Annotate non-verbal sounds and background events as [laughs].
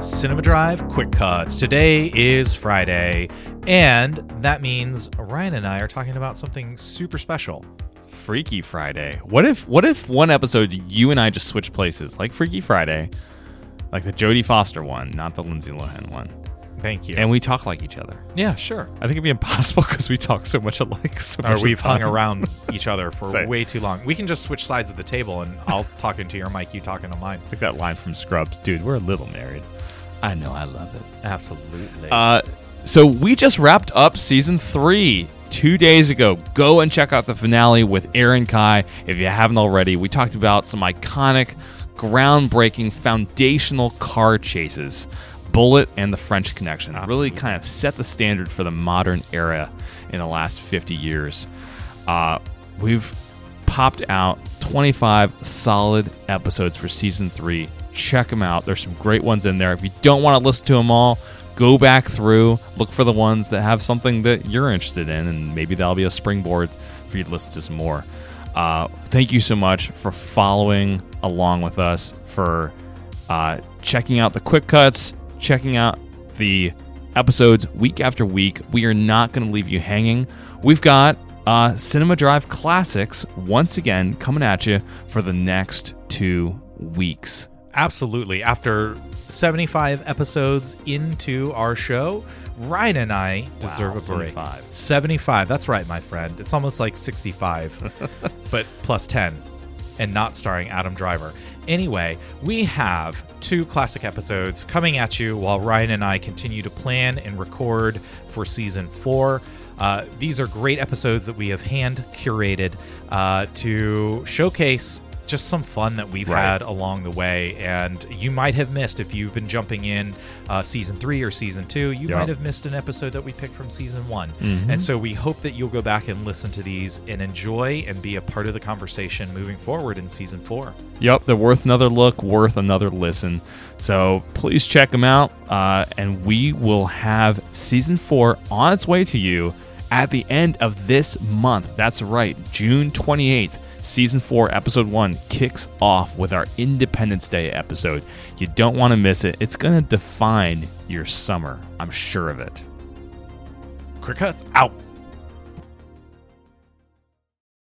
Cinema Drive Quick Cuts. Today is Friday, and that means Ryan and I are talking about something super special. Freaky Friday. What if what if one episode you and I just switch places, like Freaky Friday, like the Jodie Foster one, not the Lindsay Lohan one, Thank you. and we talk like each other? yeah, sure. I think it'd be impossible [laughs] because we talk so much alike. So Or much we've hung around [laughs] each other for way too long. We can just switch sides of the table, and I'll [laughs] talk into your mic, you talk into mine. like that line from Scrubs, dude. We're a little married. I know, I love it. Absolutely. Uh, so we just wrapped up season three two days ago. Go and check out the finale with Aaron Kai if you haven't already. We talked about some iconic, groundbreaking, foundational car chases. Bullitt and the French Connection really kind of set the standard for the modern era in the last 50 years. Uh, we've popped out 25 solid episodes for season three. Check them out. There's some great ones in there. If you don't want to listen to them all, go back through, look for the ones that have something that you're interested in, and maybe that'll be a springboard for you to listen to some more. Uh, thank you so much for following along with us, for uh, checking out the quick cuts, checking out the episodes week after week. We are not going to leave you hanging. We've got uh, Cinema Drive Classics once again coming at you for the next two weeks. Absolutely. After 75 episodes into our show, Ryan and I deserve a break. 75. 75. That's right, my friend. It's almost like 65, [laughs] but plus 10 and not starring Adam Driver. Anyway, we have two classic episodes coming at you while Ryan and I continue to plan and record for season four. Uh, these are great episodes that we have hand curated uh, to showcase just some fun that we've Right. had along the way. And you might have missed if you've been jumping in uh, season three or season two, you Yep. might have missed an episode that we picked from season one. Mhm. And so we hope that you'll go back and listen to these and enjoy and be a part of the conversation moving forward in season four. Yep, they're worth another look, worth another listen. So please check them out, uh, and we will have season four on its way to you at the end of this month. That's right, June 28th. Season 4, Episode 1 kicks off with our Independence Day episode. You don't want to miss it. It's going to define your summer. I'm sure of it. Quick cuts out.